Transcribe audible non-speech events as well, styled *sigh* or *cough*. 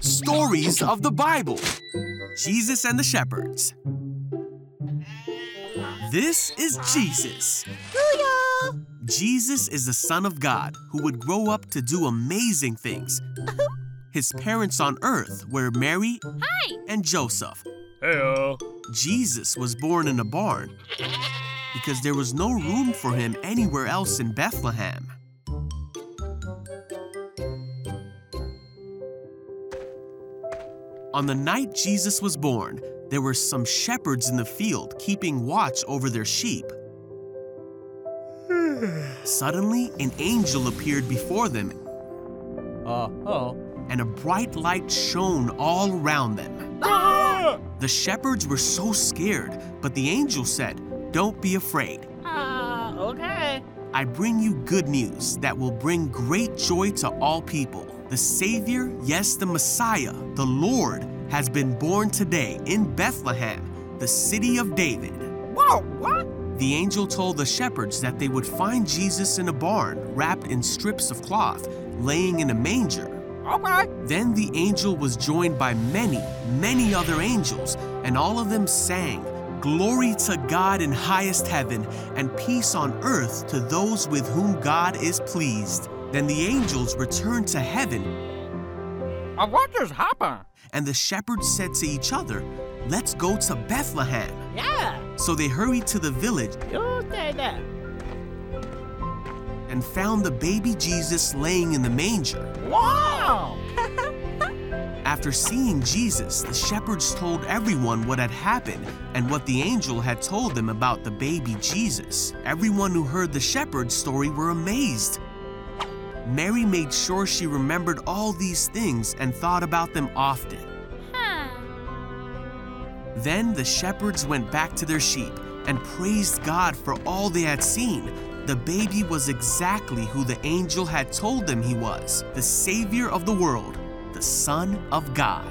Stories of the Bible Jesus and the Shepherds. This is Jesus. Booyah! Jesus is the Son of God who would grow up to do amazing things. *laughs* His parents on earth were Mary Hi! and Joseph. Heyo. Jesus was born in a barn because there was no room for him anywhere else in Bethlehem. On the night Jesus was born, there were some shepherds in the field keeping watch over their sheep. Suddenly, an angel appeared before them, Uh oh. and a bright light shone all around them. Ah! The shepherds were so scared, but the angel said, Don't be afraid. Ah, okay. I bring you good news that will bring great joy to all people. The Savior, yes, the Messiah, the Lord, has been born today in Bethlehem, the city of David. Whoa, what? The angel told the shepherds that they would find Jesus in a barn wrapped in strips of cloth, laying in a manger. Okay. Then the angel was joined by many, many other angels, and all of them sang, Glory to God in highest heaven, and peace on earth to those with whom God is pleased. Then the angels returned to heaven, Uh, what just happened? and the shepherds said to each other, Let's go to Bethlehem. Yeah, So they hurried to the village you say that. and found the baby Jesus laying in the manger. Wow! *laughs* After seeing Jesus, the shepherds told everyone what had happened and what the angel had told them about the baby Jesus. Everyone who heard the shepherd's story were amazed. Mary made sure she remembered all these things and thought about them often. Then the shepherds went back to their sheep and praised God for all they had seen. The baby was exactly who the angel had told them he was the Savior of the world, the Son of God.